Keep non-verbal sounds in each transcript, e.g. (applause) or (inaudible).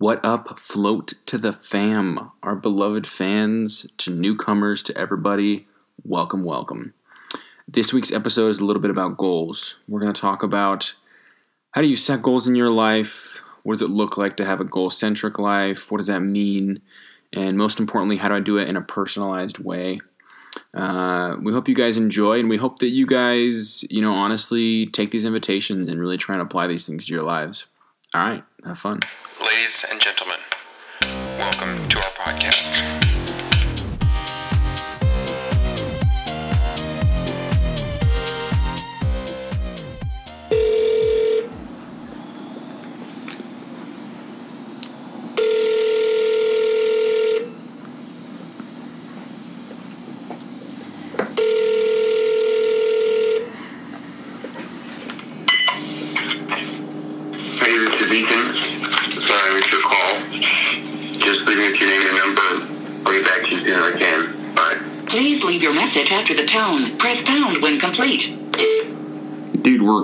What up, float to the fam, our beloved fans, to newcomers, to everybody. Welcome, welcome. This week's episode is a little bit about goals. We're going to talk about how do you set goals in your life? What does it look like to have a goal centric life? What does that mean? And most importantly, how do I do it in a personalized way? Uh, we hope you guys enjoy, and we hope that you guys, you know, honestly take these invitations and really try and apply these things to your lives. All right, have fun. Ladies and gentlemen, welcome to our podcast.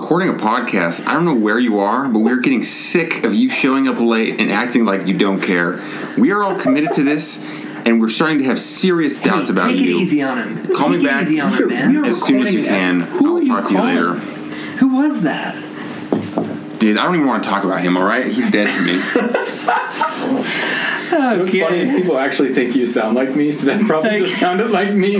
Recording a podcast. I don't know where you are, but we're getting sick of you showing up late and acting like you don't care. We are all committed to this, and we're starting to have serious doubts Hey, about take you. Take it easy on him. Call take me it back easy on him, man. as soon as you can. Who I'll are you talk to you later. Who was that? Dude, I don't even want to talk about him, alright? He's dead to me. What's funny is people actually think you sound like me, so that probably just sounded like me.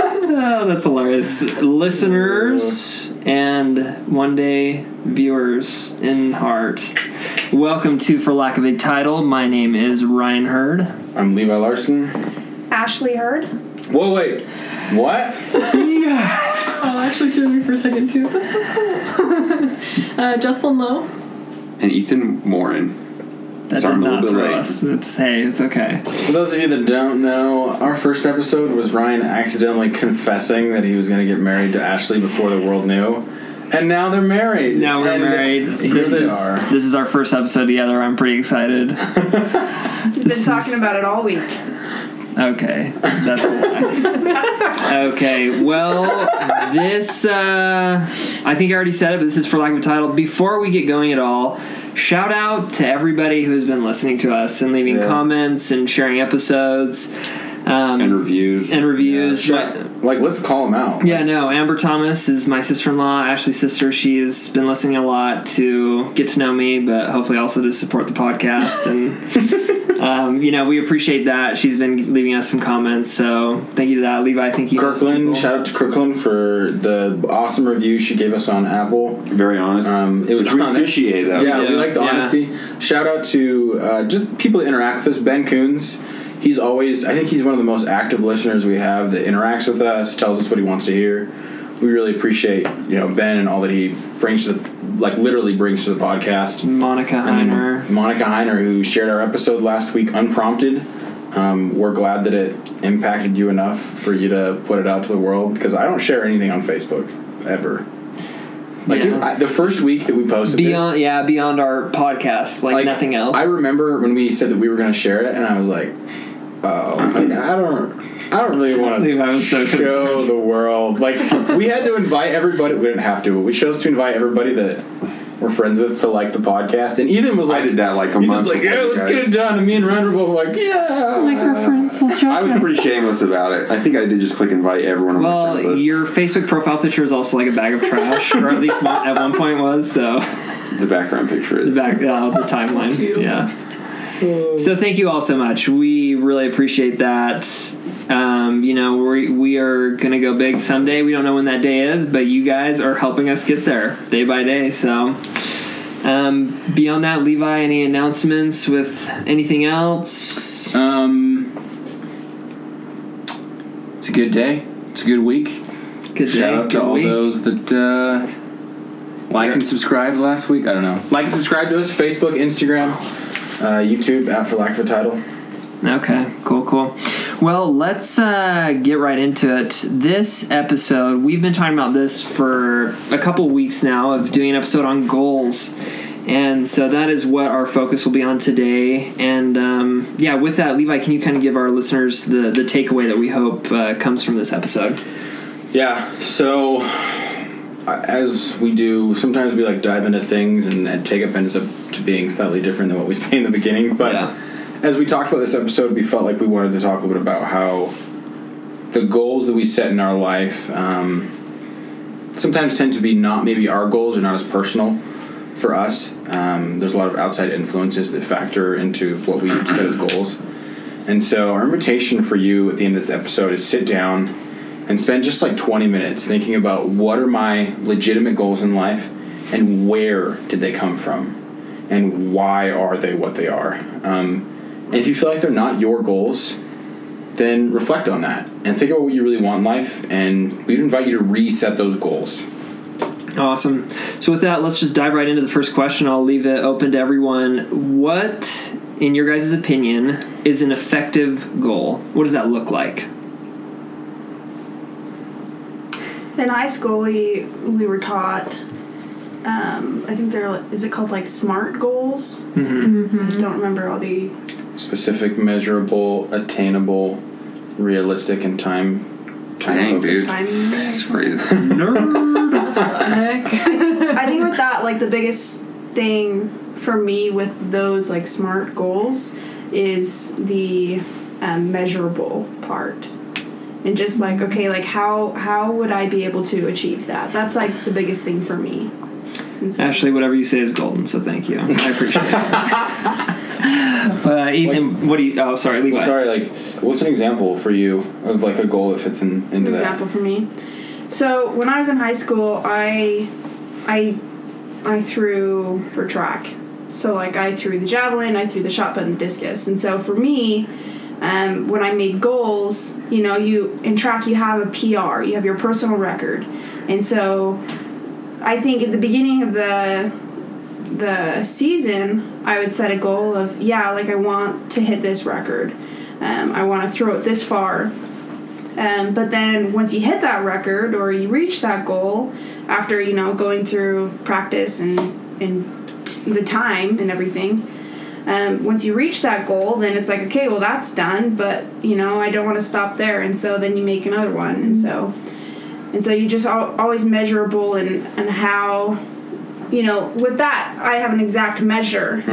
(laughs) Oh, that's hilarious. Listeners and one day viewers in heart. Welcome to For Lack of a Title. My name is Ryan Hurd. I'm Levi Larson. Ashley Hurd. Whoa, wait. What? (laughs) Yes. Oh, (laughs) Ashley threw me for a second too. That's so cool. uh, Jocelyn Lowe. and Ethan Morin. That Sorry, did not little bit throw late. us. It's, hey, it's okay. For those of you that don't know, our first episode was Ryan accidentally confessing that he was going to get married to Ashley before the world knew. And now they're married. Now we're And married. This is are. this is our first episode together. I'm pretty excited. (laughs) He's been talking about it all week. Okay, that's a lie. okay, well, this uh, I think I already said it, but this is for lack of a title. Before we get going at all, shout out to everybody who's been listening to us and leaving Yeah. comments and sharing episodes um, And reviews. and reviews. Shut- like, let's call them out. Yeah, no. Amber Thomas is my sister in law, Ashley's sister. She's been listening a lot to get to know me, but hopefully also to support the podcast. And, (laughs) um, you know, we appreciate that. She's been leaving us some comments. So thank you to that. Levi, thank you. Kirkland, shout out to Kirkland for the awesome review she gave us on Apple. Very honest. Um, it was Which we honest. appreciate, though. Yeah, we like the Yeah. honesty. Shout out to uh, just people that interact with us. Ben Coons, he's always. I think he's one of the most active listeners we have that interacts with us, tells us what he wants to hear. We really appreciate you know Ben and all that he brings to the like literally brings to the podcast. Monica And Heiner. Monica Heiner, who shared our episode last week unprompted. Um, we're glad that it impacted you enough for you to put it out to the world because I don't share anything on Facebook ever. Like Yeah. I, the first week that we posted Beyond, this, yeah, beyond our podcast, like, nothing else. I remember when we said that we were going to share it, and I was like, "Oh, like, I don't, I don't really want Levi to was so show concerned. the world." Like, we had to invite everybody. We didn't have to, but we chose to invite everybody that we're friends with to like the podcast. And Ethan was like, I did that like a Ethan's month like, "Yeah, let's guys. get it done." And me and Ryan were both like, "Yeah." like our friends will join I was us. pretty shameless about it. I think I did just click invite everyone on my Well, friends list. your Facebook profile picture is also like a bag of trash, or at least at one point was. So the background picture is. the back, uh, the timeline, yeah. So thank you all so much. We really appreciate that. Um, you know, we we are gonna go big someday. We don't know when that day is, but you guys are helping us get there day by day. So. Um, beyond that, Levi, any announcements with anything else? Um, it's a good day. It's a good week. Good Shout day, out to good all week. those that uh, like and subscribed last week. I don't know. Like and subscribe to us Facebook, Instagram, uh, YouTube, at for lack of a title. Okay, cool, cool. Well, let's uh, get right into it. This episode, we've been talking about this for a couple weeks now of doing an episode on goals. And so that is what our focus will be on today. And um, yeah, with that, Levi, can you kind of give our listeners the, the takeaway that we hope uh, comes from this episode? Yeah. So as we do, sometimes we like dive into things, and, and take up ends up to being slightly different than what we (laughs) say in the beginning. But Yeah. as we talked about this episode, we felt like we wanted to talk a little bit about how the goals that we set in our life um, sometimes tend to be not maybe our goals or not as personal for us. Um, there's a lot of outside influences that factor into what we set as goals. And so, our invitation for you at the end of this episode is sit down and spend just like 20 minutes thinking about what are my legitimate goals in life and where did they come from and why are they what they are. Um, and if you feel like they're not your goals, then reflect on that and think about what you really want in life. And we'd invite you to reset those goals. Awesome. So with that, let's just dive right into the first question. I'll leave it open to everyone. What, in your guys' opinion, is an effective goal? What does that look like? In high school, we we were taught. Um, I think they're is it called like SMART goals? Mm-hmm. I don't remember all the. Specific, measurable, attainable, realistic, and time. time Dang, dude. Timing. That's crazy. (laughs) I think with that, like the biggest thing for me with those like SMART goals is the um, measurable part. And just like okay, like how how would I be able to achieve that? That's like the biggest thing for me. So- Ashley, whatever you say is golden, so thank you. (laughs) I appreciate it. (laughs) uh, Ethan, what do you. Oh, sorry, Levi. Sorry, like, what's an example for you of like a goal that fits in into an that? example for me. So when I was in high school, I I I threw for track. So like I threw the javelin, I threw the shot put, and the discus. And so for me, um, when I made goals, you know, you in track you have a PR, you have your personal record, and so I think at the beginning of the the season, I would set a goal of yeah, like I want to hit this record. Um, I want to throw it this far. Um, but then once you hit that record or you reach that goal, after you know going through practice and and the time and everything, um, once you reach that goal, then it's like okay, well that's done. But you know I don't want to stop there, and so then you make another one, and so and so you just al- always measurable and and how you know with that I have an exact measure,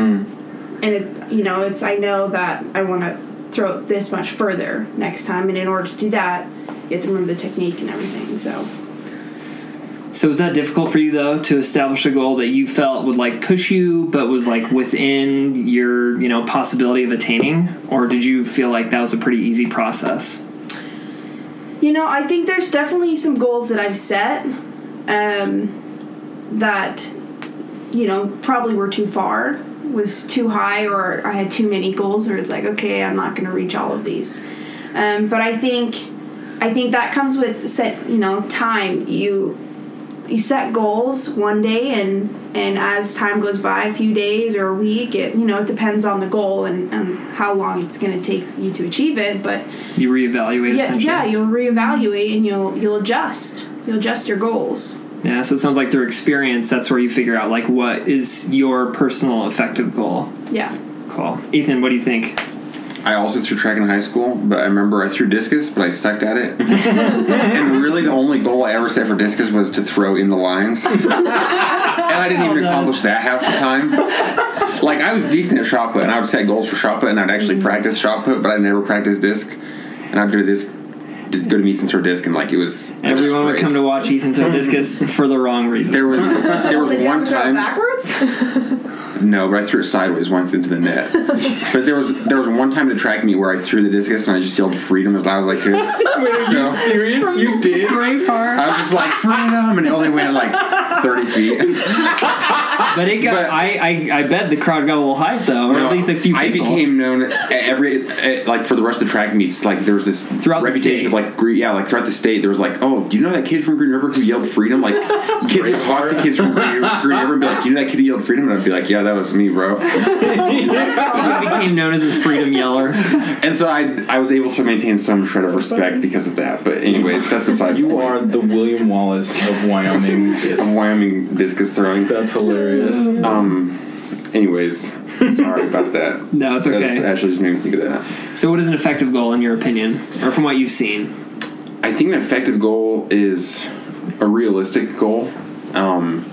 and it you know it's I know that I want to throw it this much further next time, and in order to do that, you have to remember the technique and everything. So. So was that difficult for you though to establish a goal that you felt would like push you, but was like within your you know possibility of attaining, or did you feel like that was a pretty easy process? You know, I think there's definitely some goals that I've set um, that, you know, probably were too far, was too high, or I had too many goals, or it's like, okay, I'm not going to reach all of these. Um, but I think, I think that comes with set, you know, time. You you set goals one day and and as time goes by a few days or a week it you know it depends on the goal and, and how long it's going to take you to achieve it but You reevaluate yeah, essentially. yeah, you'll reevaluate and you'll you'll adjust. You'll adjust your goals. Yeah, so it sounds like through experience, that's where you figure out like what is your personal effective goal. Yeah. Cool. Ethan, what do you think? I also threw track in high school, but I remember I threw discus, but I sucked at it. (laughs) and really, the only goal I ever set for discus was to throw in the lines. (laughs) and I didn't even oh, accomplish that half the time. Like, I was decent at shot put, and I would set goals for shot put, and I'd actually mm-hmm. practice shot put, but I'd never practiced disc. And I'd go to disc, go to meets and throw disc, and like, it was. a Everyone would come to watch Ethan throw (laughs) discus for the wrong reason. There was there was Did you one have to throw it time backwards? (laughs) no, but I threw it sideways once into the net. (laughs) but there was there was one time to track me where I threw the discus and I just yelled freedom as loud as I could. so Serious? You did? Great part. I was just like freedom, and it only went like thirty feet. But it got. But- I, I I bet the crowd got a little hyped though, or at least a few I became known at every at, like for the rest of the track meets. Like there was this Throughout the reputation state. of like gre- yeah, like throughout the state. There was like, oh, do you know that kid from Green River who yelled freedom? Like (laughs) kids would talk to kids from Green, Green River and be like, do you know that kid who yelled freedom? And I'd be like, yeah, that was me, bro. he became known as a freedom yeller. And so I I was able to maintain some shred of respect because of that. But anyways, that's besides the You point. are the William Wallace of Wyoming. (laughs) Of Wyoming discus throwing. That's hilarious. Um. Anyways, sorry about that. (laughs) No, it's okay. That's actually just made me think of that. So, what is an effective goal in your opinion, or from what you've seen? I think an effective goal is a realistic goal. Um,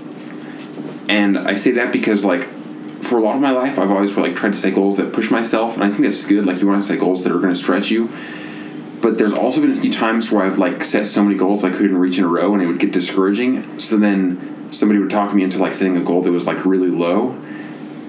and I say that because like for a lot of my life, I've always like tried to set goals that push myself, and I think that's good. Like you want to set goals that are going to stretch you. But there's also been a few times where I've like set so many goals I couldn't reach in a row, and it would get discouraging. So then somebody would talk me into like setting a goal that was like really low.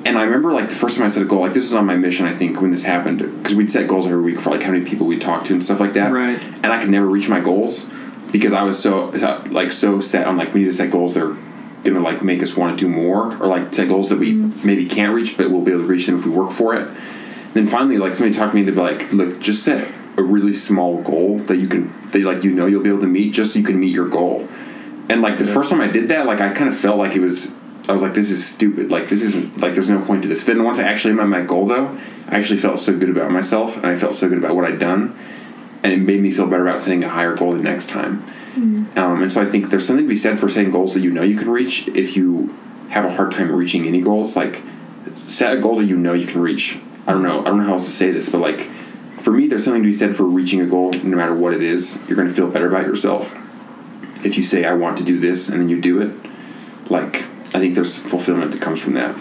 And I remember like the first time I set a goal, like this was on my mission, I think, when this happened, because we'd set goals every week for like how many people we'd talk to and stuff like that. Right. And I could never reach my goals because I was so like so set on like we need to set goals that are gonna like make us want to do more, or like set goals that we mm-hmm. maybe can't reach, but we'll be able to reach them if we work for it. And Then finally, like somebody talked me into like, look, just set a really small goal that you can, that like you know you'll be able to meet, just so you can meet your goal. And like the first time I did that, like I kind of felt like it was, I was like, this is stupid. Like this isn't like there's no point to this. But then once I actually met my goal, though, I actually felt so good about myself, and I felt so good about what I'd done, and it made me feel better about setting a higher goal the next time. Um, and so I think there's something to be said for setting goals that you know you can reach. If you have a hard time reaching any goals, like set a goal that you know you can reach. I don't know. I don't know how else to say this, but like for me, there's something to be said for reaching a goal, no matter what it is. You're going to feel better about yourself if you say, "I want to do this," and then you do it. Like I think there's fulfillment that comes from that.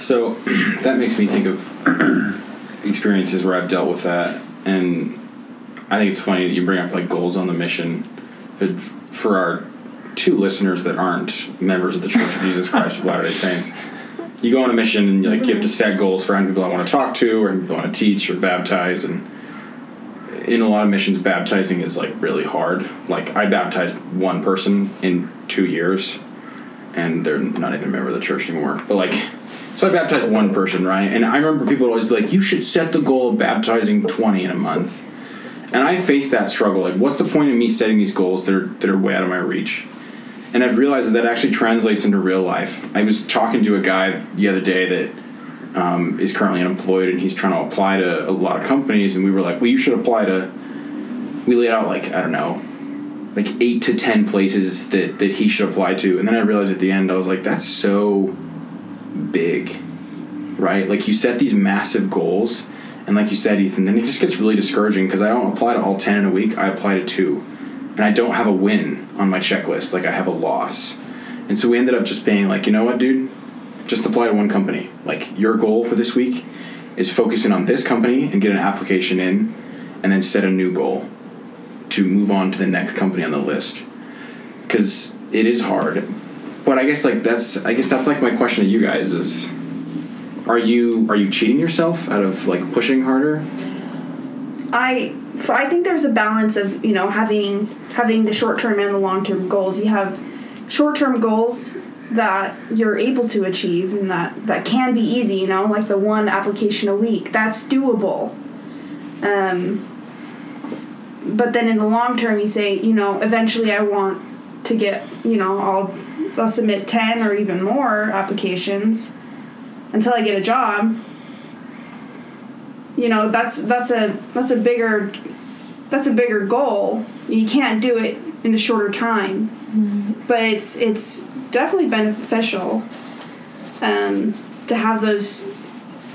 So (clears throat) that makes me think of (clears throat) experiences where I've dealt with that, and I think it's funny that you bring up like goals on the mission. But for our two listeners that aren't members of the Church of Jesus Christ of Latter Day Saints, you go on a mission and you like you have to set goals for how many people I want to talk to, or people I want to teach, or baptize, and in a lot of missions, baptizing is like really hard. Like I baptized one person in two years, and they're not even a member of the church anymore. But like, so I baptized one person, right? And I remember people would always be like, "You should set the goal of baptizing twenty in a month." And I faced that struggle. Like, what's the point of me setting these goals that are that are way out of my reach? And I've realized that that actually translates into real life. I was talking to a guy the other day that um, is currently unemployed and he's trying to apply to a lot of companies, and we were like, "Well, you should apply to." We laid out like I don't know, like eight to ten places that that he should apply to, and then I realized at the end I was like, "That's so big, right? Like you set these massive goals." And like you said, Ethan, then it just gets really discouraging because I don't apply to all 10 in a week, I apply to two. And I don't have a win on my checklist, like I have a loss. And so we ended up just being like, you know what, dude? Just apply to one company. Like your goal for this week is focusing on this company and get an application in, and then set a new goal to move on to the next company on the list. Because it is hard. But I guess like that's I guess that's like my question to you guys is are you are you cheating yourself out of like pushing harder? I so I think there's a balance of you know having having the short term and the long term goals. You have short term goals that you're able to achieve and that that can be easy. You know, like the one application a week. That's doable. Um, but then in the long term, you say you know eventually I want to get you know I'll I'll submit ten or even more applications until I get a job. You know, that's that's a that's a bigger that's a bigger goal. You can't do it in a shorter time. But it's it's definitely beneficial um, to have those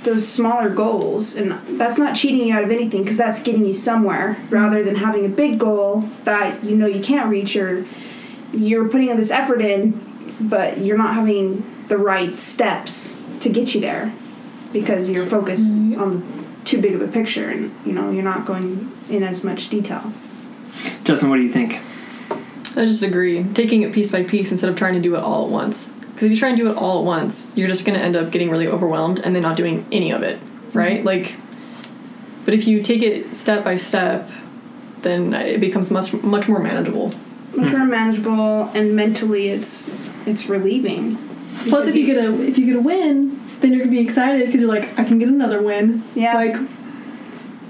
those smaller goals and that's not cheating you out of anything because that's getting you somewhere rather than having a big goal that you know you can't reach or you're putting all this effort in but you're not having the right steps to get you there because you're focused on too big of a picture and you know you're not going in as much detail Justin, what do you think? I just agree. Taking it piece by piece instead of trying to do it all at once. Because if you try and do it all at once, you're just going to end up getting really overwhelmed and then not doing any of it, mm-hmm. right? Like, but if you take it step by step, then it becomes much much more manageable. much more manageable and mentally it's it's relieving Plus, if you get a if you get a win, then you're gonna be excited because you're like, I can get another win. Yeah. Like,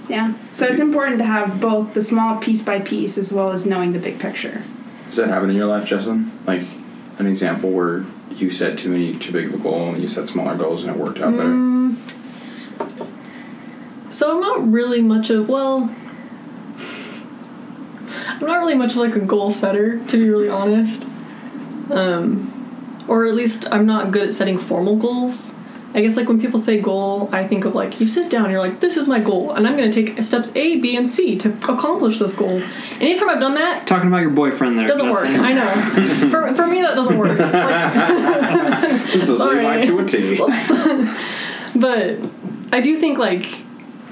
yeah so it's important to have both the small piece by piece as well as knowing the big picture Does that happen in your life, Justin? Like an example where you set too many too big of a goal and you set smaller goals and it worked out better. So I'm not really much of well. I'm not really much like a goal setter, to be really honest. Um, or at least I'm not good at setting formal goals. I guess like when people say goal, I think of like you sit down, you're like, this is my goal, and I'm gonna take steps A, B, and C to accomplish this goal. Anytime I've done that, Talking about your boyfriend there. doesn't work. I know. (laughs) for, for me, that doesn't work. Like, (laughs) (laughs) This is Sorry. Levi to a T. but I do think like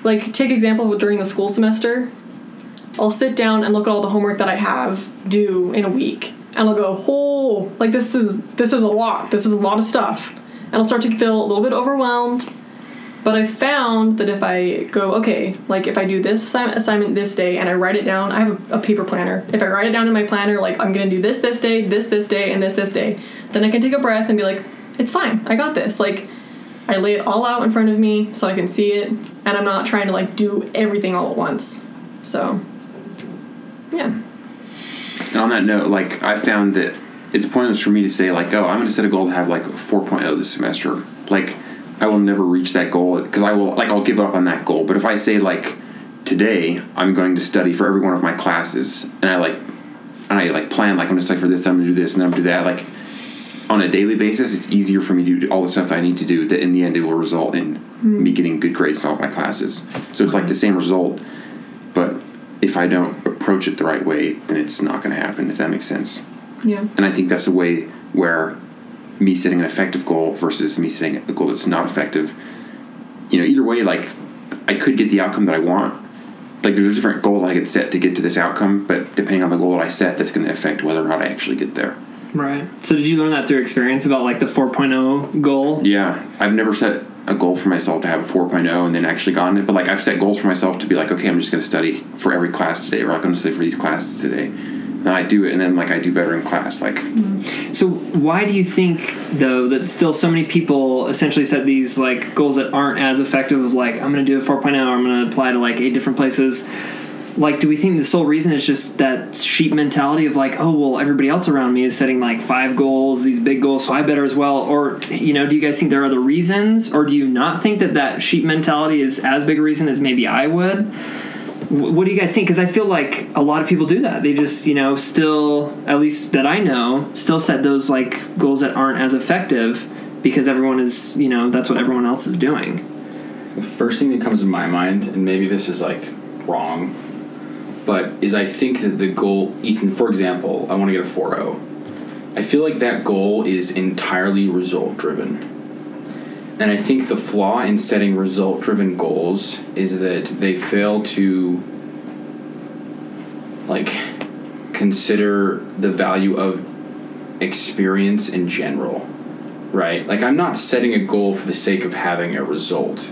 like take example during the school semester. I'll sit down and look at all the homework that I have due in a week, and I'll go, "Oh, like this is this is a lot. This is a lot of stuff," and I'll start to feel a little bit overwhelmed. But I found that if I go, okay, like if I do this assi- assignment this day and I write it down, I have a, a paper planner. If I write it down in my planner, like I'm gonna do this this day, this this day, and this this day, then I can take a breath and be like, it's fine, I got this. Like I lay it all out in front of me so I can see it, and I'm not trying to like do everything all at once. So, yeah. And on that note, like I found that it's pointless for me to say like, oh, I'm going to set a goal to have like 4.0 this semester. Like I will never reach that goal because I will like I'll give up on that goal. But if I say like today I'm going to study for every one of my classes and I like and I like plan like I'm going to study for this, then I'm going to do this, and then I'm going to do that. Like on a daily basis, it's easier for me to do all the stuff that I need to do. That in the end, it will result in hmm. me getting good grades in all of my classes. So it's like the same result, but if I don't approach it the right way, then it's not going to happen. If that makes sense. Yeah. And I think that's a way where me setting an effective goal versus me setting a goal that's not effective. You know, either way, like I could get the outcome that I want. Like there's a different goals I could set to get to this outcome, but depending on the goal that I set, that's going to affect whether or not I actually get there. Right. So did you learn that through experience about like the 4.0 goal? Yeah, I've never set a goal for myself to have a 4.0 and then actually gotten it, but like I've set goals for myself to be like, okay, I'm just going to study for every class today, or I'm going to study for these classes today. And I do it, and then like I do better in class. Like, mm-hmm. So why do you think though that still so many people essentially set these like goals that aren't as effective of like I'm going to do a 4.0 or I'm going to apply to like eight different places? Like, do we think the sole reason is just that sheep mentality of like, oh well, everybody else around me is setting like five goals, these big goals, so I better as well? Or you know, do you guys think there are other reasons, or do you not think that that sheep mentality is as big a reason as maybe I would? Wh- What do you guys think? Because I feel like a lot of people do that. They just, you know, still, at least that I know, still set those like goals that aren't as effective because everyone is, you know, that's what everyone else is doing. The first thing that comes to my mind, and maybe this is like wrong, but is I think that the goal, Ethan, for example, I want to get a 4.0. I feel like that goal is entirely result driven. And I think the flaw in setting result driven goals is that they fail to like consider the value of experience in general. Right? Like I'm not setting a goal for the sake of having a result.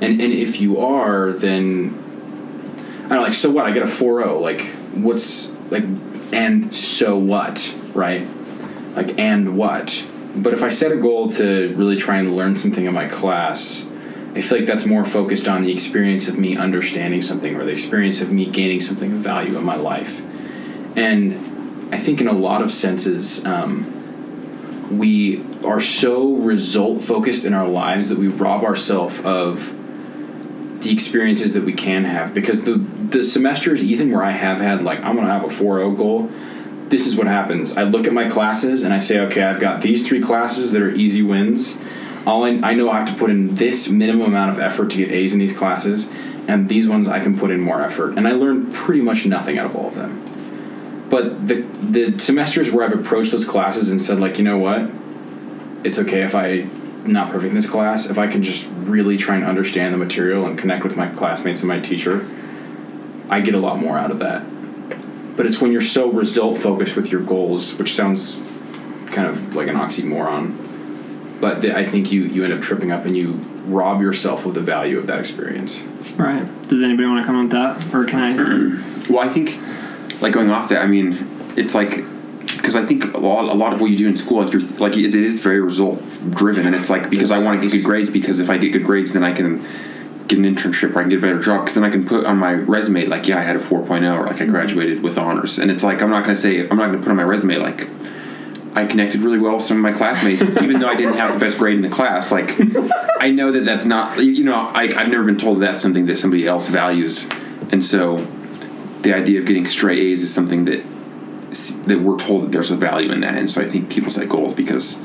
And and if you are, then I don't know, like so what? I get a 4.0. Like what's like and so what, right? Like and what? But if I set a goal to really try and learn something in my class, I feel like that's more focused on the experience of me understanding something or the experience of me gaining something of value in my life. And I think in a lot of senses, um, we are so result focused in our lives that we rob ourselves of the experiences that we can have because the the semesters even where I have had like I'm gonna have a 4.0 goal this is what happens. I look at my classes and I say okay I've got these three classes that are easy wins. All I, I know I have to put in this minimum amount of effort to get A's in these classes and these ones I can put in more effort. And I learned pretty much nothing out of all of them. But the the semesters where I've approached those classes and said like you know what? It's okay if I not perfect in this class if I can just really try and understand the material and connect with my classmates and my teacher I get a lot more out of that but it's when you're so result focused with your goals which sounds kind of like an oxymoron but the, I think you you end up tripping up and you rob yourself of the value of that experience Right. Does anybody want to comment on that? Or can I? (clears throat) well, I think like going off that, I mean, it's like because I think a lot, a lot of what you do in school, like you're like it, it is very result driven, and it's like because I want to get good grades because if I get good grades, then I can get an internship or I can get a better job because then I can put on my resume like yeah I had a 4.0 or like I mm-hmm. graduated with honors, and it's like I'm not gonna say I'm not gonna put on my resume like. I connected really well with some of my classmates, (laughs) even though I didn't have the best grade in the class. Like, I know that that's not, you know, I, I've never been told that that's something that somebody else values, and so the idea of getting straight A's is something that that we're told that there's a value in that, and so I think people set goals because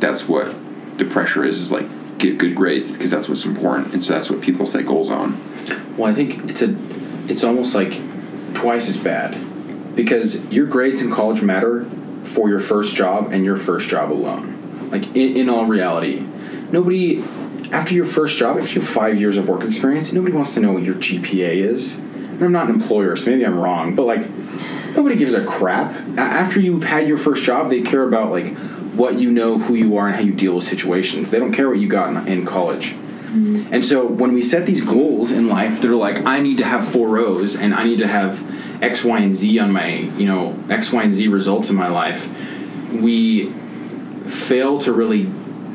that's what the pressure is is like get good grades because that's what's important, and so that's what people set goals on. Well, I think it's a, it's almost like twice as bad, because your grades in college matter for your first job and your first job alone. Like in, in all reality, nobody after your first job, if you have five years of work experience, nobody wants to know what your GPA is. And I'm not an employer, so maybe I'm wrong, but like nobody gives a crap. After you've had your first job, they care about like what you know, who you are, and how you deal with situations. They don't care what you got in, in college. Mm-hmm. And so when we set these goals in life, they're like, I need to have four O's and I need to have X, Y, and Z on my, you know, X, Y, and Z results in my life. We fail to really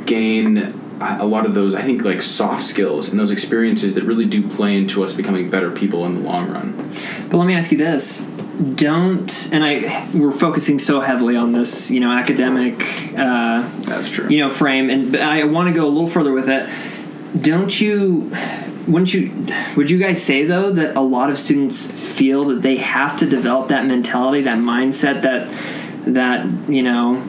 gain a a lot of those, I think, like soft skills and those experiences that really do play into us becoming better people in the long run. But let me ask you this: Don't and I we're focusing so heavily on this, you know, academic, uh, That's true. you know, frame, and but I want to go a little further with it. Don't you? Wouldn't you? Would you guys say though that a lot of students feel that they have to develop that mentality, that mindset, that that you know,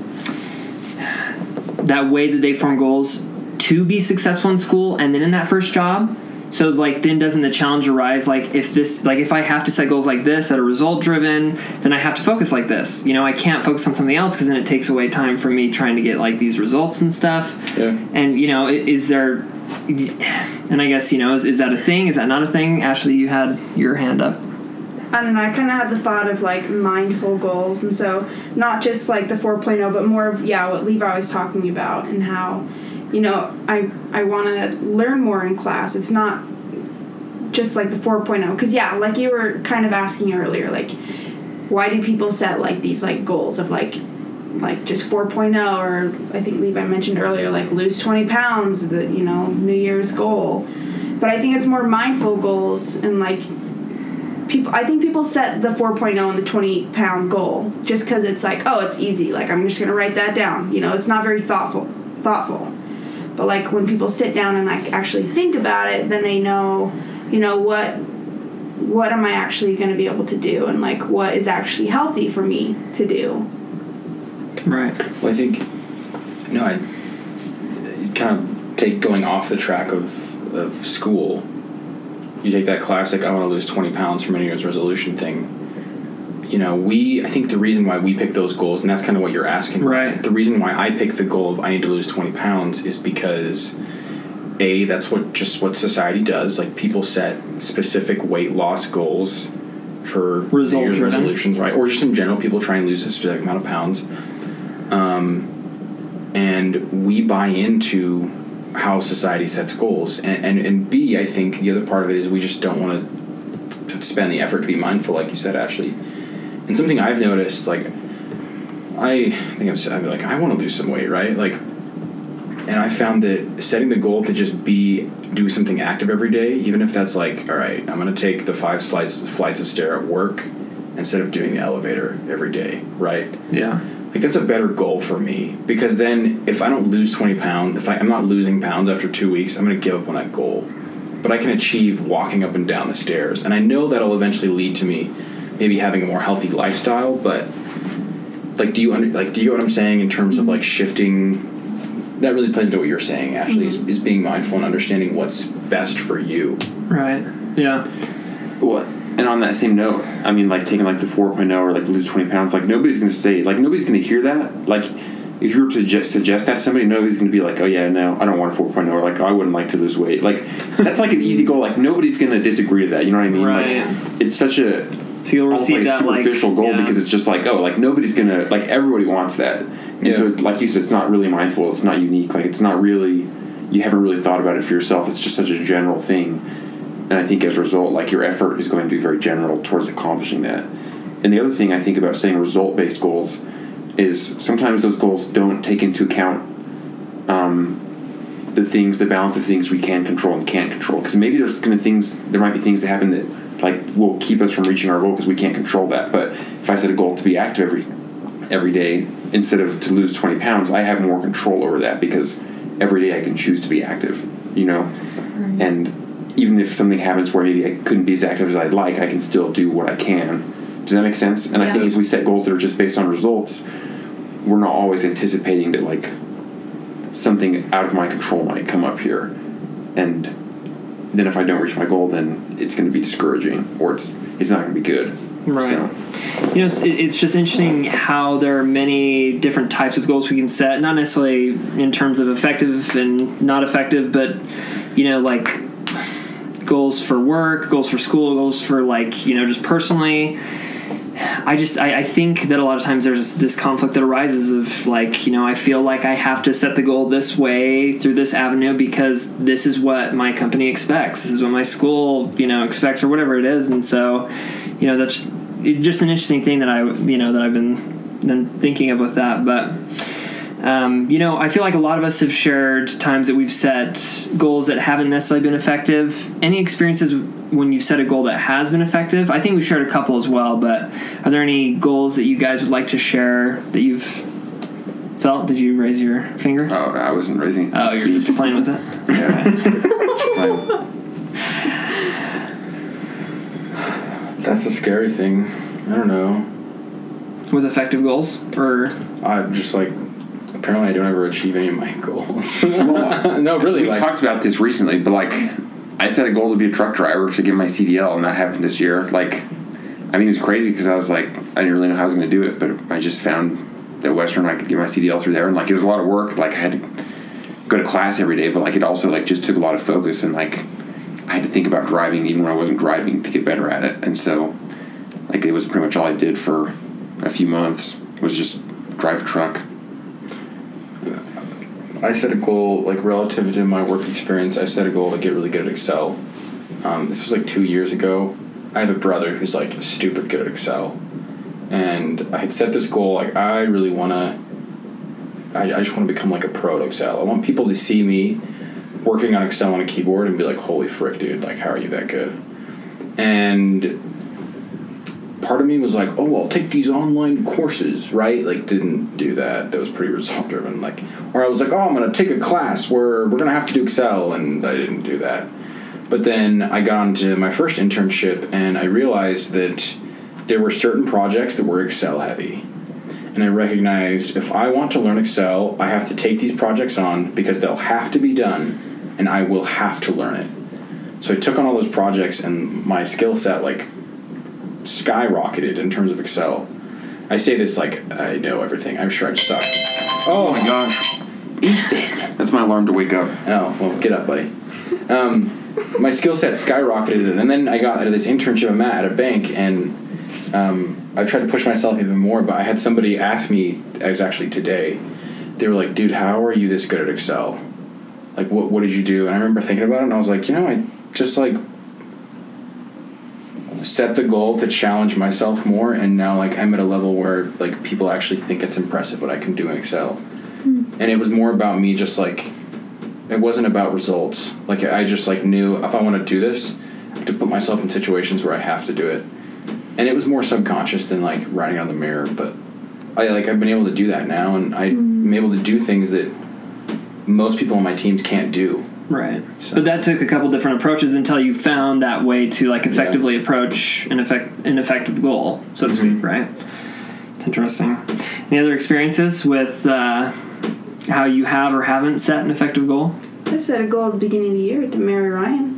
that way that they form goals to be successful in school and then in that first job? So like then doesn't the challenge arise like if this like if I have to set goals like this that are result driven, then I have to focus like this. You know, I can't focus on something else because then it takes away time from me trying to get like these results and stuff. Yeah. And you know, is there and I guess, you know, is, is that a thing? Is that not a thing? Ashley, you had your hand up. I don't know. I kind of had the thought of like mindful goals, and so not just like the 4.0, but more of yeah, what Levi was talking about, and how, you know, I I want to learn more in class. It's not just like the 4.0, because yeah, like you were kind of asking earlier, like why do people set like these like goals of like like just 4.0 or I think Levi mentioned earlier like lose 20 pounds, the you know New Year's goal, but I think it's more mindful goals and like people i think people set the 4.0 and the 20 pound goal just because it's like oh it's easy like i'm just gonna write that down. You know it's not very thoughtful thoughtful but like when people sit down and like actually think about it then they know you know what what am i actually going to be able to do and like what is actually healthy for me to do Right. Well, I think no, I kind of take going off the track of of school. You take that classic "I want to lose twenty pounds from a New Year's resolution" thing. You know, we I think the reason why we pick those goals, and that's kind of what you're asking. Right. The reason why I pick the goal of I need to lose twenty pounds is because a that's what just what society does. Like people set specific weight loss goals for Result New Year's resolutions, right? Or just in general, people try and lose a specific amount of pounds um, and we buy into how society sets goals and, and and b i think the other part of it is we just don't want to spend the effort to be mindful like you said ashley and something i've noticed like i think said I'm like i want to lose some weight right like and i found that setting the goal to just be do something active every day even if that's like all right i'm going to take the five flights flights of stair at work instead of doing the elevator every day right Yeah. like that's a better goal for me because then if I don't lose twenty pounds, if I, I'm not losing pounds after two weeks, I'm gonna give up on that goal. But I can achieve walking up and down the stairs, and I know that'll eventually lead to me maybe having a more healthy lifestyle. But like, do you under, like do you know what I'm saying in terms of like shifting? That really plays into what you're saying, Ashley. Is, mm-hmm. is being mindful and understanding what's best for you. Right. Yeah. Well, and on that same note, I mean, like taking like the 4.0 or like lose 20 pounds, like nobody's going to say, like nobody's going to hear that. Like if you were to suggest, suggest that to somebody, nobody's going to be like, oh yeah, no, I don't want a 4.0 or like, oh, I wouldn't like to lose weight. Like that's like an easy goal. Like nobody's going to disagree to that. You know what I mean? Right. Like it's such a So you'll receive like that like superficial goal yeah. because it's just like, oh, like nobody's to, like everybody wants that. And Yeah. so, like you said, it's not really mindful. It's not unique. Like it's not really, you haven't really thought about it for yourself. It's just such a general thing. And I think as a result, like your effort is going to be very general towards accomplishing that. And the other thing I think about saying result based goals is sometimes those goals don't take into account um, the things, the balance of things we can control and can't control. Because maybe there's going to things, there might be things that happen that like will keep us from reaching our goal because we can't control that. But if I set a goal to be active every every day instead of to lose 20 pounds, I have more control over that because every day I can choose to be active, you know? And even if something happens where maybe I couldn't be as active as I'd like, I can still do what I can. Does that make sense? And I think Yeah. if we set goals that are just based on results, we're not always anticipating that like something out of my control might come up here, and then if I don't reach my goal, then it's going to be discouraging, or it's it's not going to be good. Right. So, You know, it's, it's just interesting how there are many different types of goals we can set. Not necessarily in terms of effective and not effective, but you know, like goals for work, goals for school, goals for like you know, just personally. I just I, I think that a lot of times there's this conflict that arises of like you know I feel like I have to set the goal this way through this avenue because this is what my company expects. This is what my school you know expects or whatever it is. And so you know that's just an interesting thing that I you know that I've been been thinking of with that. But um, you know I feel like a lot of us have shared times that we've set goals that haven't necessarily been effective. Any experiences when you've set a goal that has been effective I think we've shared a couple as well but are there any goals that you guys would like to share that you've felt did you raise your finger oh, I wasn't raising. oh you're just playing with it Yeah. (laughs) That's a scary thing. I don't know. with effective goals or I'm just like apparently I don't ever achieve any of my goals. (laughs) (laughs) no, really. we like, talked about this recently, but like, I set a goal to be a truck driver to get my CDL, and that happened this year. Like, I mean, it was crazy because I was like, I didn't really know how I was going to do it, but I just found that Western I could get my CDL through there, and like, it was a lot of work. Like, I had to go to class every day, but like, it also like just took a lot of focus, and like, I had to think about driving even when I wasn't driving to get better at it, and so, like, it was pretty much all I did for a few months was just drive a truck. I set a goal like relative to my work experience. I set a goal to get really good at Excel. Um, this was like two years ago. I have a brother who's like stupid good at Excel, and I had set this goal. Like I really want to. I, I just want to become like a pro at Excel. I want people to see me working on Excel on a keyboard and be like, "Holy frick, dude! Like, how are you that good?" And part of me was like, oh, I'll take these online courses, right? Like, didn't do that. That was pretty (laughs) result driven. Like, or I was like, oh, I'm gonna take a class where we're gonna have to do Excel, and I didn't do that. But then I got onto my first internship, and I realized that there were certain projects that were Excel heavy. And I recognized if I want to learn Excel, I have to take these projects on because they'll have to be done, and I will have to learn it. So I took on all those projects, and my skill set like skyrocketed in terms of Excel. I say this like I know everything. I'm sure I suck. Oh my gosh. That's my alarm to wake up. Oh well, get up, buddy. Um, my skill set skyrocketed, and then I got out of this internship I'm at at a bank, and um, I tried to push myself even more. But I had somebody ask me. It was actually today. They were like, "Dude, how are you this good at Excel? Like, what what did you do?" And I remember thinking about it, and I was like, "You know, I just like." Set the goal to challenge myself more and now like i'm at a level where like people actually think it's impressive what i can do in excel. Hmm. And it was more about me just like it wasn't about results. Like i just like knew if i want to do this I have to put myself in situations where i have to do it. And it was more subconscious than like writing on the mirror but i like i've been able to do that now and i'm hmm. able to do things that most people on my teams can't do Right. But that took a couple different approaches until you found that way to like effectively approach an effect an effective goal, so to speak, right? It's interesting. Any other experiences with uh, how you have or haven't set an effective goal? I set a goal at the beginning of the year to marry Ryan.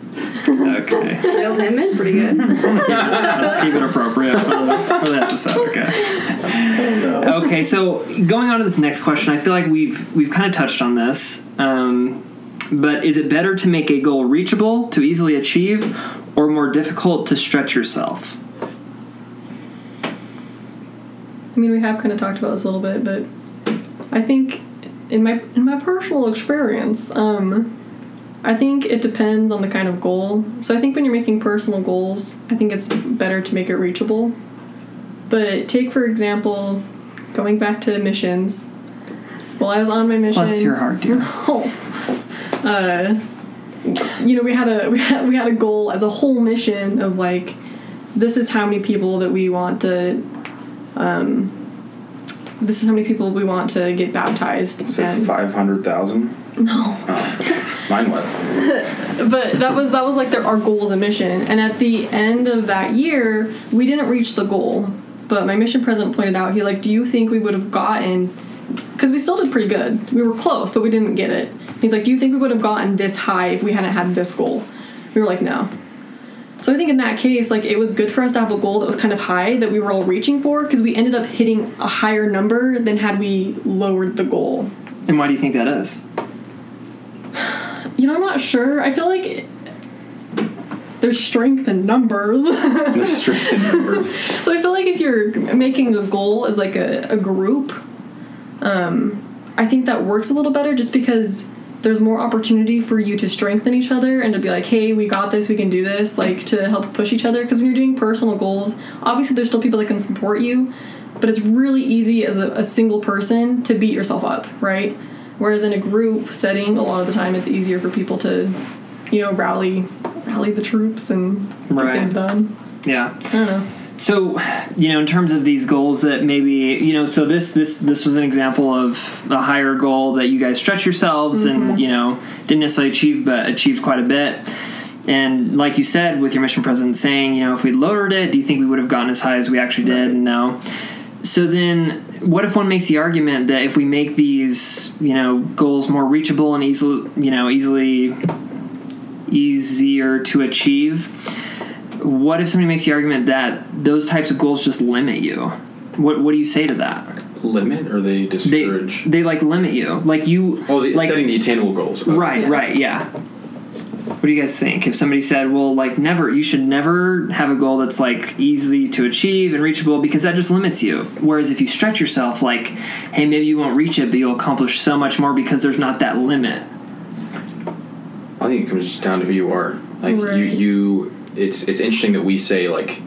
Okay. (laughs) Reeled him in pretty good. (laughs) Let's keep it appropriate for the, for the episode. Okay. Okay. So going on to this next question, I feel like we've we've kind of touched on this. Um, but is it better to make a goal reachable to easily achieve, or more difficult to stretch yourself? I mean, we have kind of talked about this a little bit, but I think in my in my personal experience, um, I think it depends on the kind of goal. So I think when you're making personal goals, I think it's better to make it reachable. But take for example, going back to missions. Well, I was on my mission, Bless your heart, dear. Oh. (laughs) (laughs) Uh, you know, we had a we had we had a goal as a whole mission of like, this is how many people that we want to, um, this is how many people we want to get baptized. So 500000 no, oh, mine was (laughs) but that was that was like their, our goal as a mission. And at the end of that year, we didn't reach the goal. But my mission president pointed out, he's like, "Do you think we would have gotten because we still did pretty good. We were close, but we didn't get it. He's like, "Do you think we would have gotten this high if we hadn't had this goal?" We were like, "No." So I think in that case, like it was good for us to have a goal that was kind of high that we were all reaching for because we ended up hitting a higher number than had we lowered the goal. And why do you think that is? You know, I'm not sure. I feel like there's strength in numbers. strength in numbers. (laughs) so I feel like if you're making a goal as like a, a group, um, I think that works a little better just because there's more opportunity for you to strengthen each other and to be like, hey, we got this, we can do this, like to help push each other. Because when you're doing personal goals, obviously there's still people that can support you, but it's really easy as a, a single person to beat yourself up, right? Whereas in a group setting, a lot of the time it's easier for people to, you know, rally rally the troops and get things done. Yeah. I don't know. So, you know, in terms of these goals that maybe, you know, so this this this was an example of a higher goal that you guys stretch yourselves and, mm-hmm. you know, didn't necessarily achieve but achieved quite a bit. And like you said with your mission president saying, you know, if we lowered it, do you think we would have gotten as high as we actually did? No. So then what if one makes the argument that if we make these, you know, goals more reachable and easily, you know, easily easier to achieve, what if somebody makes the argument that those types of goals just limit you? What what do you say to that? Limit or they They discourage? they like limit you. Like you oh, the, like setting the attainable goals. Okay. right, Yeah. right, yeah. What do you guys think? If somebody said, "Well, like never, you should never have a goal that's like easy to achieve and reachable because that just limits you." Whereas if you stretch yourself, like, hey, maybe you won't reach it, but you'll accomplish so much more because there's not that limit. I think it comes just down to who you are. Like you, you. It's it's interesting that we say like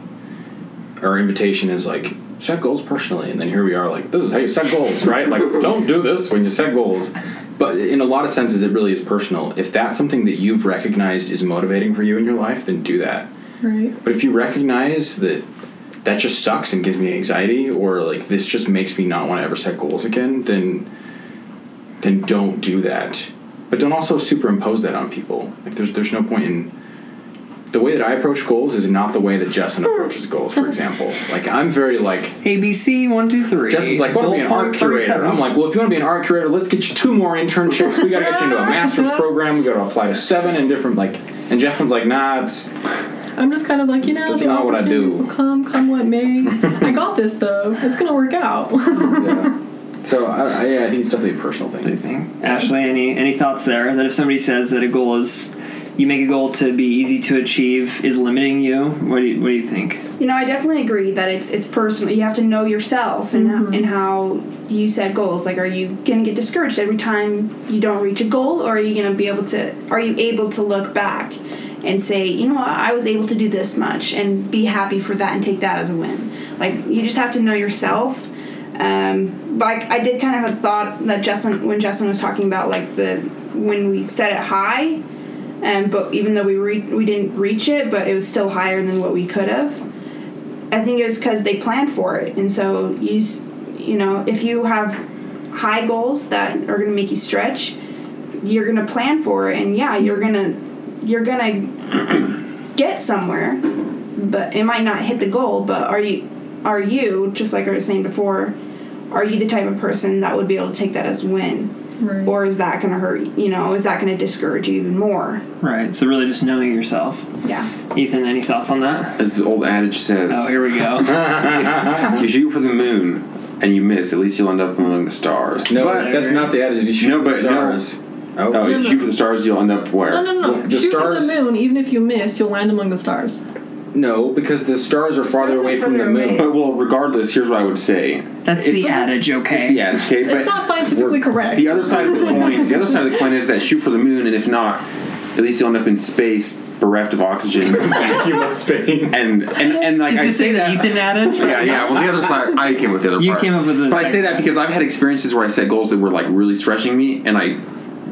our invitation is like set goals personally, and then here we are like this is how you set goals, right? like (laughs) don't do this when you set goals. But in a lot of senses, it really is personal. If that's something that you've recognized is motivating for you in your life, then do that. Right. But if you recognize that that just sucks and gives me anxiety, or like this just makes me not want to ever set goals again, then then don't do that. But don't also superimpose that on people. Like there's there's no point in the way that I approach goals is not the way that Justin hmm. approaches goals. For example, like I'm very like ABC one two three. Justin's like, want to be an art curator. I'm like, well, if you want to be an art curator, let's get you two more internships. We got to get you into a master's (laughs) program. We got to apply to seven and different like. And Justin's like, nah, it's I'm just kind of like, you know, That's not what I do. come, come what may. (laughs) I got this though. It's gonna work out. yeah. (laughs) So I, I, yeah, I think it's definitely a personal thing. Anything? Ashley, any any thoughts there? That if somebody says that a goal is you make a goal to be easy to achieve is limiting you, what do you what do you think? You know, I definitely agree that it's it's personal. You have to know yourself and and how you set goals. Like, are you gonna get discouraged every time you don't reach a goal, or are you gonna be able to? Are you able to look back and say, you know what, I was able to do this much, and be happy for that, and take that as a win. Like, you just have to know yourself. Um, but I, I did kind of have a thought that Justin, when Justin was talking about like the when we set it high, um, but even though we re- we didn't reach it, but it was still higher than what we could have. I think it was because they planned for it, and so you you know if you have high goals that are going to make you stretch, you're going to plan for it, and yeah, you're gonna you're gonna get somewhere, but it might not hit the goal. But are you are you just like I was saying before? Are you the type of person that would be able to take that as win? Right. Or is that going to hurt? You know, is that going to discourage you even more? Right. So really just knowing yourself. Yeah. Ethan, any thoughts on that? As the old adage says, Oh, here we go. if (laughs) you shoot for the moon and you miss, at least you'll end up among the stars. No, But- that's not the adage. You shoot No, for but the no. stars. Oh, Oh, if no. you shoot for the stars, you'll end up where? No, no, no. Well, the Shoot stars- for the moon. Even if you miss, you'll land among the stars. No, because the stars are farther Stars are away from the moon. away. But well, regardless, here's what I would say. That's It's- the adage, okay? It's the adage, okay? It's not scientifically correct. the other side of the coin, the other side of the coin is that shoot for the moon, and if not, at least you'll end up in space bereft of oxygen. (laughs) vacuum of space. and and and like Is I say that. Ethan adage? Yeah, yeah. Well, the other side, I came up with the other You part. came up with the But I say that because I've had experiences where I set goals that were like really stretching me, and I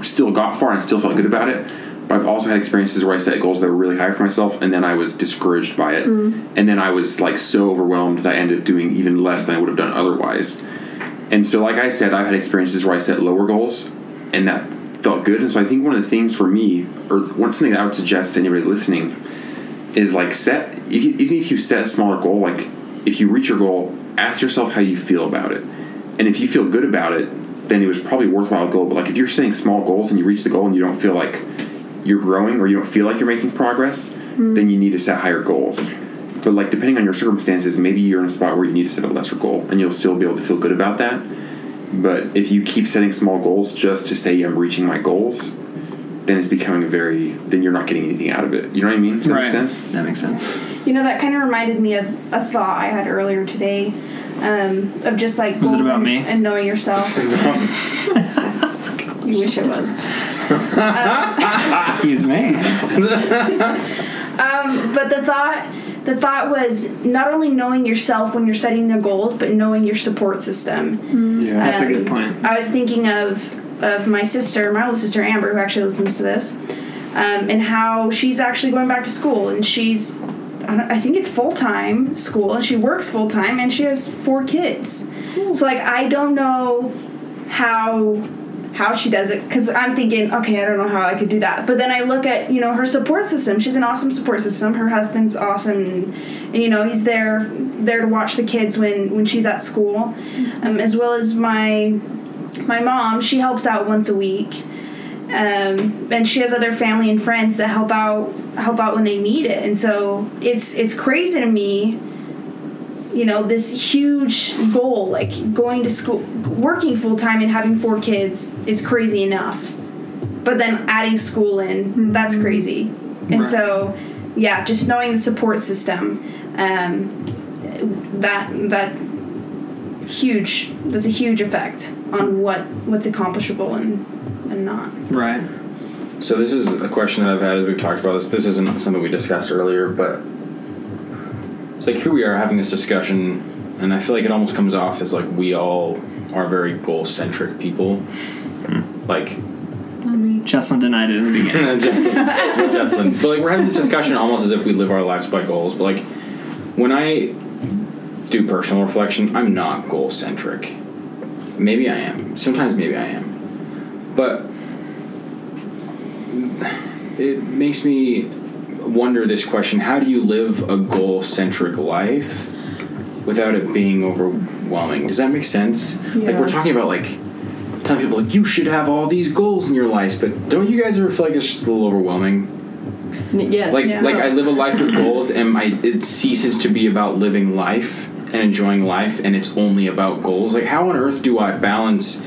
still got far, and I still felt good about it. But I've also had experiences where I set goals that were really high for myself, and then I was discouraged by it, mm-hmm. and then I was like so overwhelmed that I ended up doing even less than I would have done otherwise. And so, like I said, I've had experiences where I set lower goals, and that felt good. And so, I think one of the things for me, or one something that I would suggest to anybody listening, is like set if you, even if you set a smaller goal like if you reach your goal ask yourself how you feel about it And if you feel good about it, then it was probably a worthwhile goal. But like if you're setting small goals and you reach the goal and you don't feel like you're growing or you don't feel like you're making progress, then you need to set higher goals. But like depending on your circumstances, maybe you're in a spot where you need to set a lesser goal and you'll still be able to feel good about that. But if you keep setting small goals just to say I'm reaching my goals, then it's becoming a very then you're not getting anything out of it. You know what I mean? Does that make sense? That makes sense. You know, that kind of reminded me of a thought I had earlier today um, of just like Was it about and, me? and knowing yourself. (laughs) you wish it was. Excuse me. Um, but the thought, the thought was not only knowing yourself when you're setting the goals, but knowing your support system. Yeah. That's a Um, good point. I was thinking of of my sister, my little sister Amber, who actually listens to this, um, and how she's actually going back to school, and she's, I, I think it's full time school, and she works full time, and she has four kids. So like, I don't know how how she does it because I'm thinking, okay, I don't know how I could do that. But then I look at you know her support system. She's an awesome support system. Her husband's awesome, and, and you know he's there there to watch the kids when when she's at school, um, as well as my my mom. She helps out once a week, um, and she has other family and friends that help out help out when they need it. And so it's it's crazy to me you know this huge goal like going to school working full time and having four kids is crazy enough but then adding school in that's crazy and Right. so yeah just knowing the support system um, that that huge that's a huge effect on what what's accomplishable and and not Right. So this is a question that I've had as we've talked about this. This isn't something we discussed earlier, but it's like here we are having this discussion, and I feel like it almost comes off as like we all are very goal centric people. Like Jesselyn denied it in the beginning. (laughs) Justin, but like we're having this discussion almost as if we live our lives by goals. But like when I do personal reflection, I'm not goal centric. Maybe I am. Sometimes maybe I am, but it makes me wonder this question: How do you live a goal centric life without it being overwhelming? Does that make sense? yeah. Like we're talking about like telling people like you should have all these goals in your life, but don't you guys ever feel like it's just a little overwhelming? N- yes. Like Yeah. like I live a life with goals, and I it ceases to be about living life and enjoying life, and it's only about goals. Like how on earth do I balance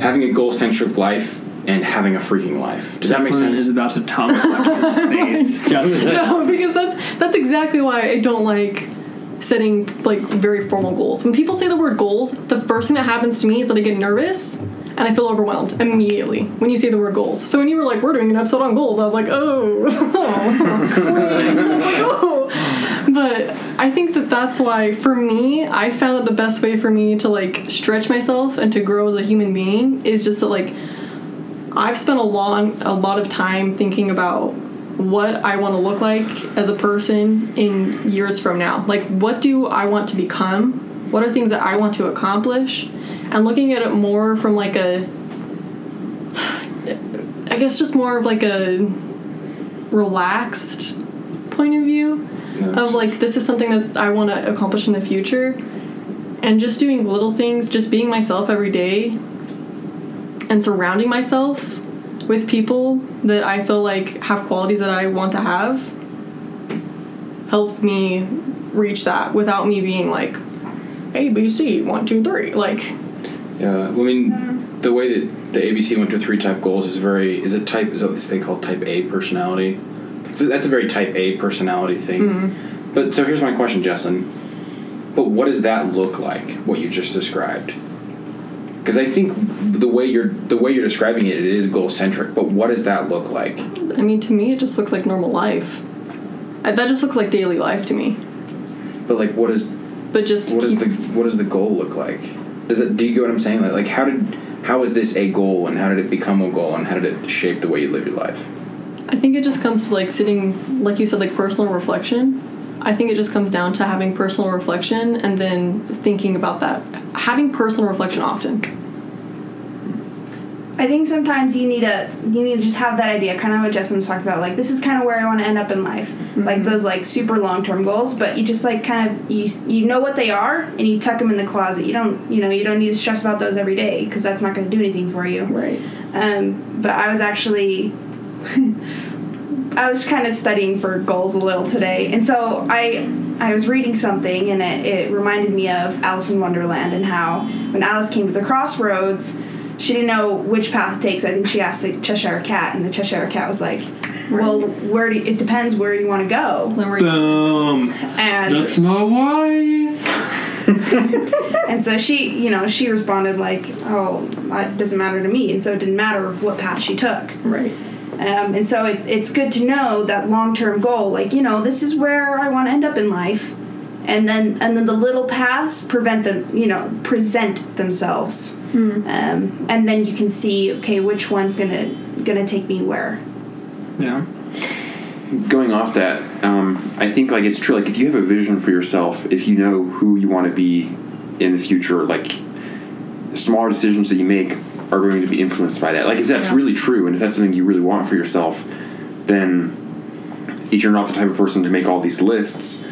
having a goal centric life and having a freaking life? Does that make Jesselyn sense? is about to tomahawk you in the face. (laughs) Justin. no, because that's that's exactly why I don't like setting like very formal goals. When people say the word goals, the first thing that happens to me is that I get nervous and I feel overwhelmed immediately when you say the word goals. So when you were like, we're doing an episode on goals, I was like, oh, (laughs) oh, (laughs) oh. But I think that that's why, for me, I found that the best way for me to like stretch myself and to grow as a human being is just that like I've spent a long a lot of time thinking about what I want to look like as a person in years from now. Like what do I want to become? What are things that I want to accomplish? And looking at it more from like a I guess just more of like a relaxed point of view of like this is something that I want to accomplish in the future and just doing little things, just being myself every day and surrounding myself with people that I feel like have qualities that I want to have help me reach that without me being like A B C one two three like Yeah, well, I mean, the way that the ABC went to three type goals is very is it type is what they call type A personality. That's a very type A personality thing. Mm-hmm. But so here's my question, Justin. But what does that look like? What you just described? Because I think the way you're the way you're describing it, it is goal centric. But what does that look like? I mean to me it just looks like normal life. Uh, That just looks like daily life to me. But like, what is But just what does the what does the goal look like? Does it? Do you get what I'm saying? Like, like how did how is this a goal, and how did it become a goal, and how did it shape the way you live your life? I think it just comes to like sitting, like you said, like personal reflection. I think it just comes down to having personal reflection and then thinking about that. Having personal reflection often. I think sometimes you need to you need to just have that idea, kind of what Justin was talking about. Like this is kind of where I want to end up in life, like those like super long term goals. But you just like kind of you you know what they are, and you tuck them in the closet. You don't you know you don't need to stress about those every day because that's not going to do anything for you. Right. Um, but I was actually. (laughs) I was kind of studying for goals a little today, and so I I was reading something, and it, it reminded me of Alice in Wonderland and how when Alice came to the crossroads, she didn't know which path to take. So I think she asked the Cheshire Cat, and the Cheshire Cat was like, "Well, where do you, it depends where you want to go." Boom. And That's my wife. (laughs) and so she, you know, she responded like, "Oh, it doesn't matter to me," and so it didn't matter what path she took. Right. Um, and so it, it's good to know that long term goal, like you know, this is where I want to end up in life, and then and then the little paths prevent them, you know, present themselves, um, and then you can see okay which one's gonna gonna take me where. Yeah. going off that, um, I think like it's true. Like if you have a vision for yourself, if you know who you want to be in the future, like smaller decisions that you make are going to be influenced by that. Like if that's Yeah. really true, and if that's something you really want for yourself, then if you're not the type of person to make all these lists,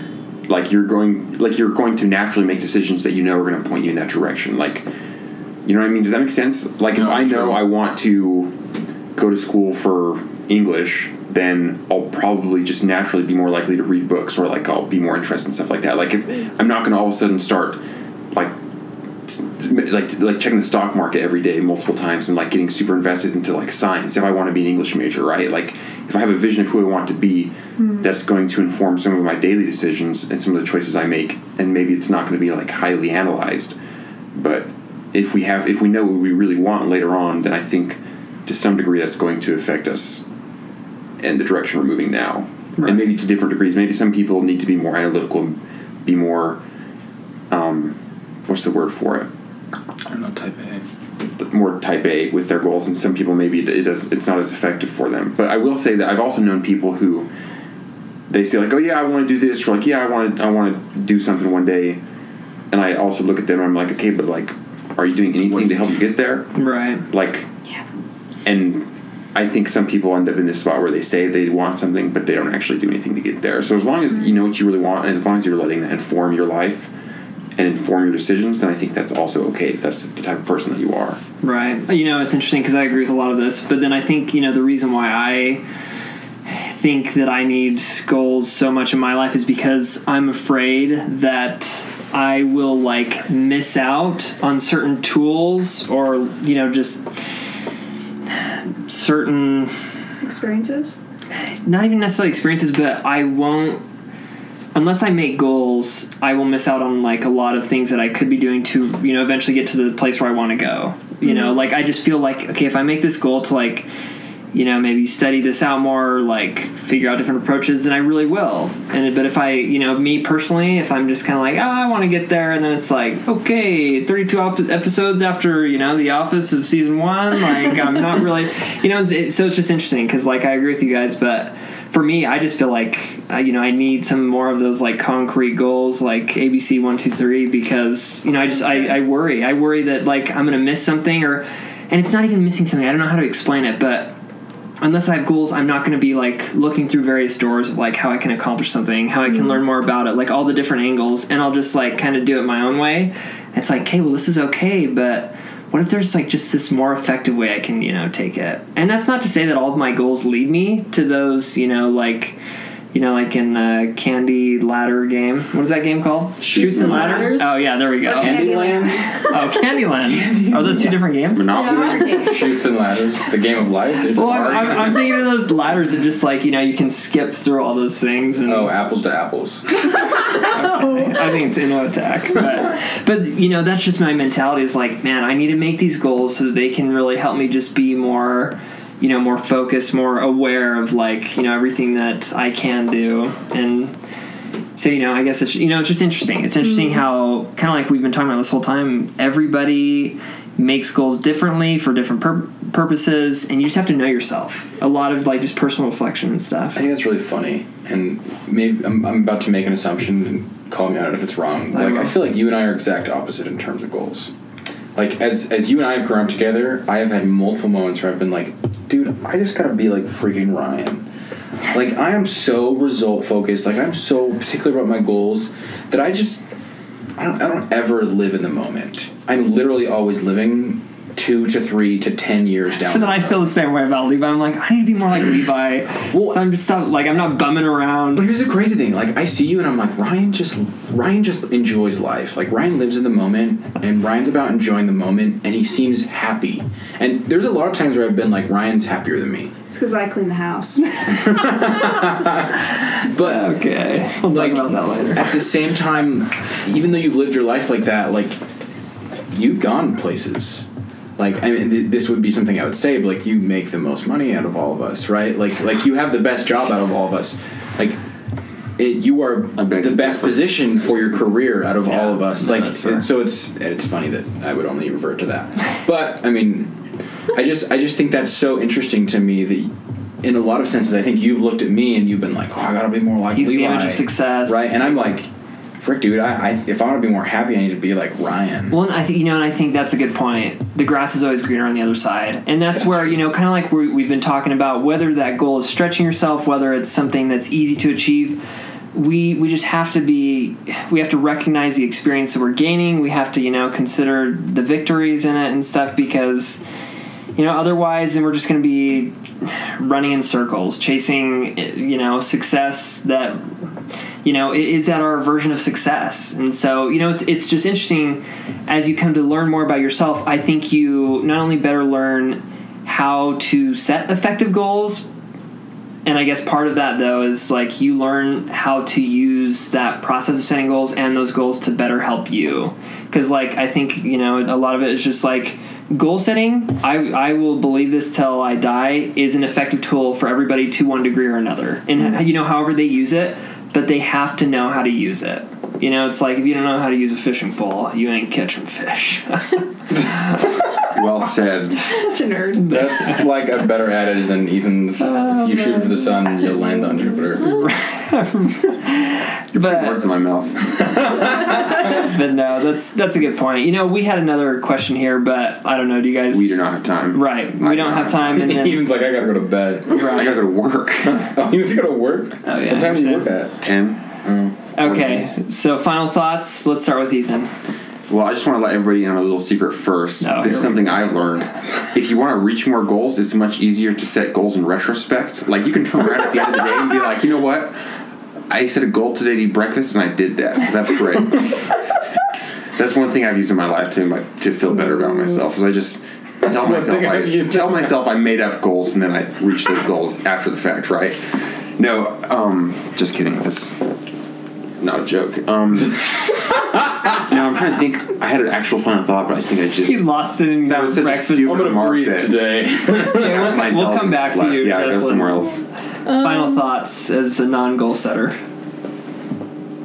like you're going, like you're going to naturally make decisions that you know are going to point you in that direction. Like, you know what I mean? Does that make sense? Like if I know true. I want to go to school for English, then I'll probably just naturally be more likely to read books or like I'll be more interested in stuff like that. Like if mm. I'm not going to all of a sudden start like s- like like checking the stock market every day multiple times and like getting super invested into like science if I want to be an English major, right? Like if I have a vision of who I want to be, that's going to inform some of my daily decisions and some of the choices I make and maybe it's not going to be like highly analyzed. But if we have if we know what we really want later on, then I think to some degree that's going to affect us and the direction we're moving now. Right. And maybe to different degrees. Maybe some people need to be more analytical, be more um, what's the word for it? I don't know, type A. more type A with their goals, and some people maybe it, it does it's not as effective for them. But I will say that I've also known people who they say like, oh yeah, I want to do this, or like yeah, I want to I want to do something one day, and I also look at them and I'm like, okay, but like, are you doing anything to help you get there? Right. Like, Yeah. and I think some people end up in this spot where they say they want something, but they don't actually do anything to get there. So as long as mm-hmm. you know what you really want, and as long as you're letting that inform your life and inform your decisions, then I think that's also okay if that's the type of person that you are. Right. You know, it's interesting because I agree with a lot of this, but then I think, you know, the reason why I think that I need goals so much in my life is because I'm afraid that I will like miss out on certain tools or, you know, just certain Experiences. not even necessarily experiences, but I won't unless I make goals, I will miss out on like a lot of things that I could be doing to, you know, eventually get to the place where I want to go. You know, mm-hmm. like I just feel like okay, if I make this goal to like you know, maybe study this out more, like figure out different approaches, then I really will. And but if I, you know, me personally, if I'm just kind of like, oh, I want to get there, and then it's like, okay, 32 op- episodes after, you know, The Office of season one, like I'm not really, (laughs) you know, it, so it's just interesting because like I agree with you guys, but for me, I just feel like uh, you know I need some more of those like concrete goals, like ABC one two three, because you know I just I, I worry. I worry that like I'm gonna miss something, or and it's not even missing something. I don't know how to explain it, but unless I have goals, I'm not going to be like looking through various doors of like how I can accomplish something, how I can learn more about it, like all the different angles, and I'll just like kind of do it my own way. It's like, okay, well, this is okay, but what if there's like just this more effective way I can, you know, take it? And that's not to say that all of my goals lead me to those, you know, like. You know, like in uh, Candy Ladder game. What is that game called? Chutes and Ladders. Oh yeah, there we go. Candyland, Oh, Candyland. Are those two different games? Monopoly. Chutes and Ladders, the game of life. It's Well, I'm. I'm, I'm thinking of those ladders that just like you know you can skip through all those things and oh, apples to apples. okay. (laughs) I think it's Inno Attack, but but you know that's just my mentality. Is like, man, I need to make these goals so that they can really help me just be more, you know, more focused, more aware of like you know everything that I can do, and so you know I guess it's you know it's just interesting. It's interesting mm-hmm. how kind of like we've been talking about this whole time. Everybody makes goals differently for different pur- purposes, and you just have to know yourself. A lot of like just personal reflection and stuff. I think that's really funny, and maybe I'm, I'm about to make an assumption and call me on it if it's wrong. I Like I feel like you and I are exact opposite in terms of goals. Like as as you and I have grown up together, I have had multiple moments where I've been like, dude, I just gotta be like freaking Ryan. Like I am so result focused. Like I'm so particular about my goals that I just I don't I don't ever live in the moment. I'm literally always living two to three to ten years down. But the then I feel the same way about Levi. I'm like, I need to be more like Levi. Well- so I'm just stop, like, I'm not bumming around. But here's the crazy thing: like I see you, and I'm like, Ryan just Ryan just enjoys life. Like Ryan lives in the moment, and Ryan's about enjoying the moment, and he seems happy. And there's a lot of times where I've been like, Ryan's happier than me. It's because I clean the house. (laughs) But Okay, we'll Like- talk about that later. at the same time, even though you've lived your life like that, like you've gone places. Like I mean, th- this would be something I would say, but like you make the most money out of all of us, right? Like like you have the best job out of all of us. Like it, you are the best position for your career out of all of us. no, Like it- so, it's it's funny that I would only revert to that. But I mean, I just I just think that's so interesting to me that. In a lot of senses, I think you've looked at me and you've been like, "Oh, I gotta be more like He's the image of success. right? And I'm like, frick, dude. I, I if I want to be more happy, I need to be like Ryan. Well, and I think you know, and I think that's a good point. The grass is always greener on the other side, and that's where you know, kind of like we we've been talking about, whether that goal is stretching yourself, whether it's something that's easy to achieve. We we just have to be, we have to recognize the experience that we're gaining. We have to you know consider the victories in it and stuff because, you know, otherwise, then we're just going to be running in circles, chasing you know success that you know is that our version of success. And so you know it's it's just interesting as you come to learn more about yourself i think you not only better learn how to set effective goals and i guess part of that though is like you learn how to use that process of setting goals and those goals to better help you. Because like i think you know a lot of it is just like goal setting. I, I will believe this till i die is an effective tool for everybody to one degree or another. And you know however they use it but they have to know how to use it you know it's like if you don't know how to use a fishing pole you ain't catching fish (laughs) Well said. Such a nerd. That's like a better adage than Ethan's. Oh, if you shoot for the sun, you'll land on Jupiter. (laughs) but Words in my mouth. (laughs) but no that's that's a good point you know we had another question here but i don't know do you guys We do not have time. right we don't do have not time and then Ethan's like, I gotta go to bed. I gotta go to work. Oh, you have to go to work. Oh, yeah, What time do you work at? Ten. Mm. Okay, so final thoughts. Let's start with Ethan. Well, I just want to let everybody in on a little secret first. Oh, this is something I've learned. If you want to reach more goals, it's much easier to set goals in retrospect. Like you can turn around at the end of the day and be like, you know what? I set a goal today to eat breakfast, and I did that. So that's great. that's one thing I've used in my life to like, to feel better about myself. Is I just tell myself I tell myself I made up goals, and then I reach those goals after the fact. Right? No, um, just kidding. That's not a joke. Um, (laughs) no, I'm trying to think. I had an actual final thought, but I think I just He's lost it in that was such breakfast. a stupid I'm gonna remark breathe that today. (laughs) Okay, we'll, my we'll come intelligence back to you. Yeah, go somewhere else. Final thoughts as a non-goal setter.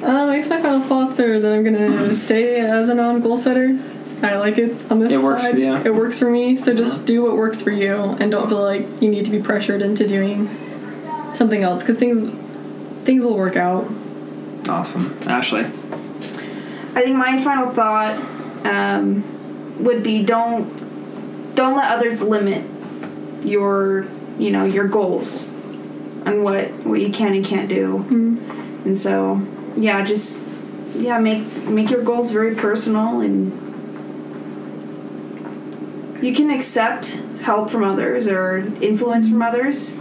Um, I guess my final thoughts are that I'm gonna stay as a non-goal setter. I like it on this It works side. for you. It works for me. So just do what works for you, and don't feel like you need to be pressured into doing something else because things things will work out. Awesome, Ashley. I think my final thought um, would be don't don't let others limit your you know your goals and what what you can and can't do. And so yeah, just yeah make make your goals very personal and you can accept help from others or influence from others,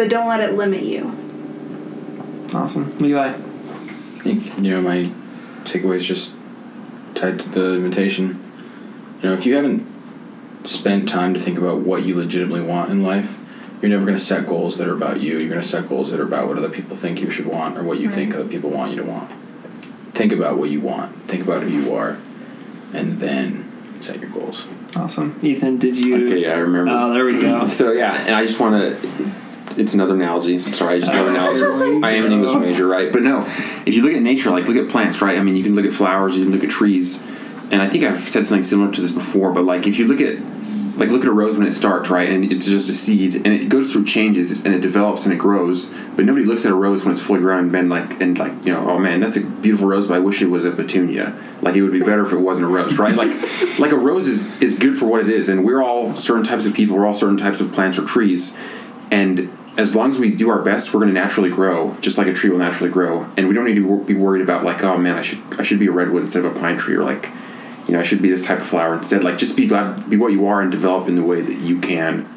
but don't let it limit you. Awesome, Levi. I think you know my takeaway is just tied to the invitation. You know, if you haven't spent time to think about what you legitimately want in life, you're never going to set goals that are about you. You're going to set goals that are about what other people think you should want or what you think other people want you to want. Think about what you want. Think about who you are, and then set your goals. Awesome, Ethan. Did you? Okay, yeah, I remember. Oh, there we go. (laughs) So yeah, and I just want to. It's another analogy. I'm sorry, I just love (laughs) analogies. I am an English major, right? But no, if you look at nature, like look at plants, right? I mean, you can look at flowers, you can look at trees, and I think I've said something similar to this before. But like, if you look at like look at a rose when it starts, right? And it's just a seed, and it goes through changes, and it develops and it grows. But nobody looks at a rose when it's fully grown and been like, and like, you know, oh man, that's a beautiful rose, but I wish it was a petunia. Like it would be better if it wasn't a rose, right? Like, like a rose is is good for what it is, and we're all certain types of people. We're all certain types of plants or trees, and as long as we do our best, we're going to naturally grow, just like a tree will naturally grow. And we don't need to be worried about like, oh man, I should I should be a redwood instead of a pine tree, or like, you know, I should be this type of flower instead. Like, just be glad, be what you are, and develop in the way that you can,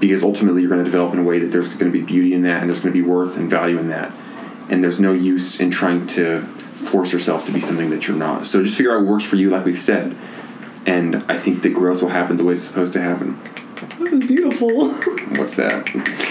because ultimately you're going to develop in a way that there's going to be beauty in that, and there's going to be worth and value in that. And there's no use in trying to force yourself to be something that you're not. So just figure out what works for you, like we've said. And I think the growth will happen the way it's supposed to happen. (laughs) That was beautiful. What's that?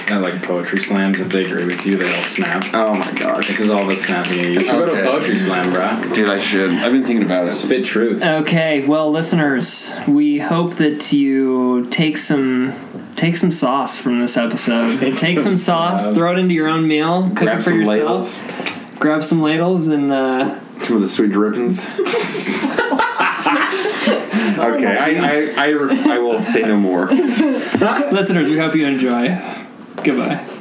I like poetry slams. If they agree with you, they all snap. Oh my gosh. This is all the snapping. You should go to a poetry slam, bruh. Dude, I should. I've been thinking about it. Spit truth. Okay, well, listeners, we hope that you take some take some sauce from this episode. Take, Take some, some sauce, sauce. throw it into your own meal, cook Grab it for some yourself. ladles. Grab some ladles and uh, Some of the sweet drippings. (laughs) (laughs) okay, I I, I, ref- I will say no more. (laughs) listeners, we hope you enjoy. Goodbye.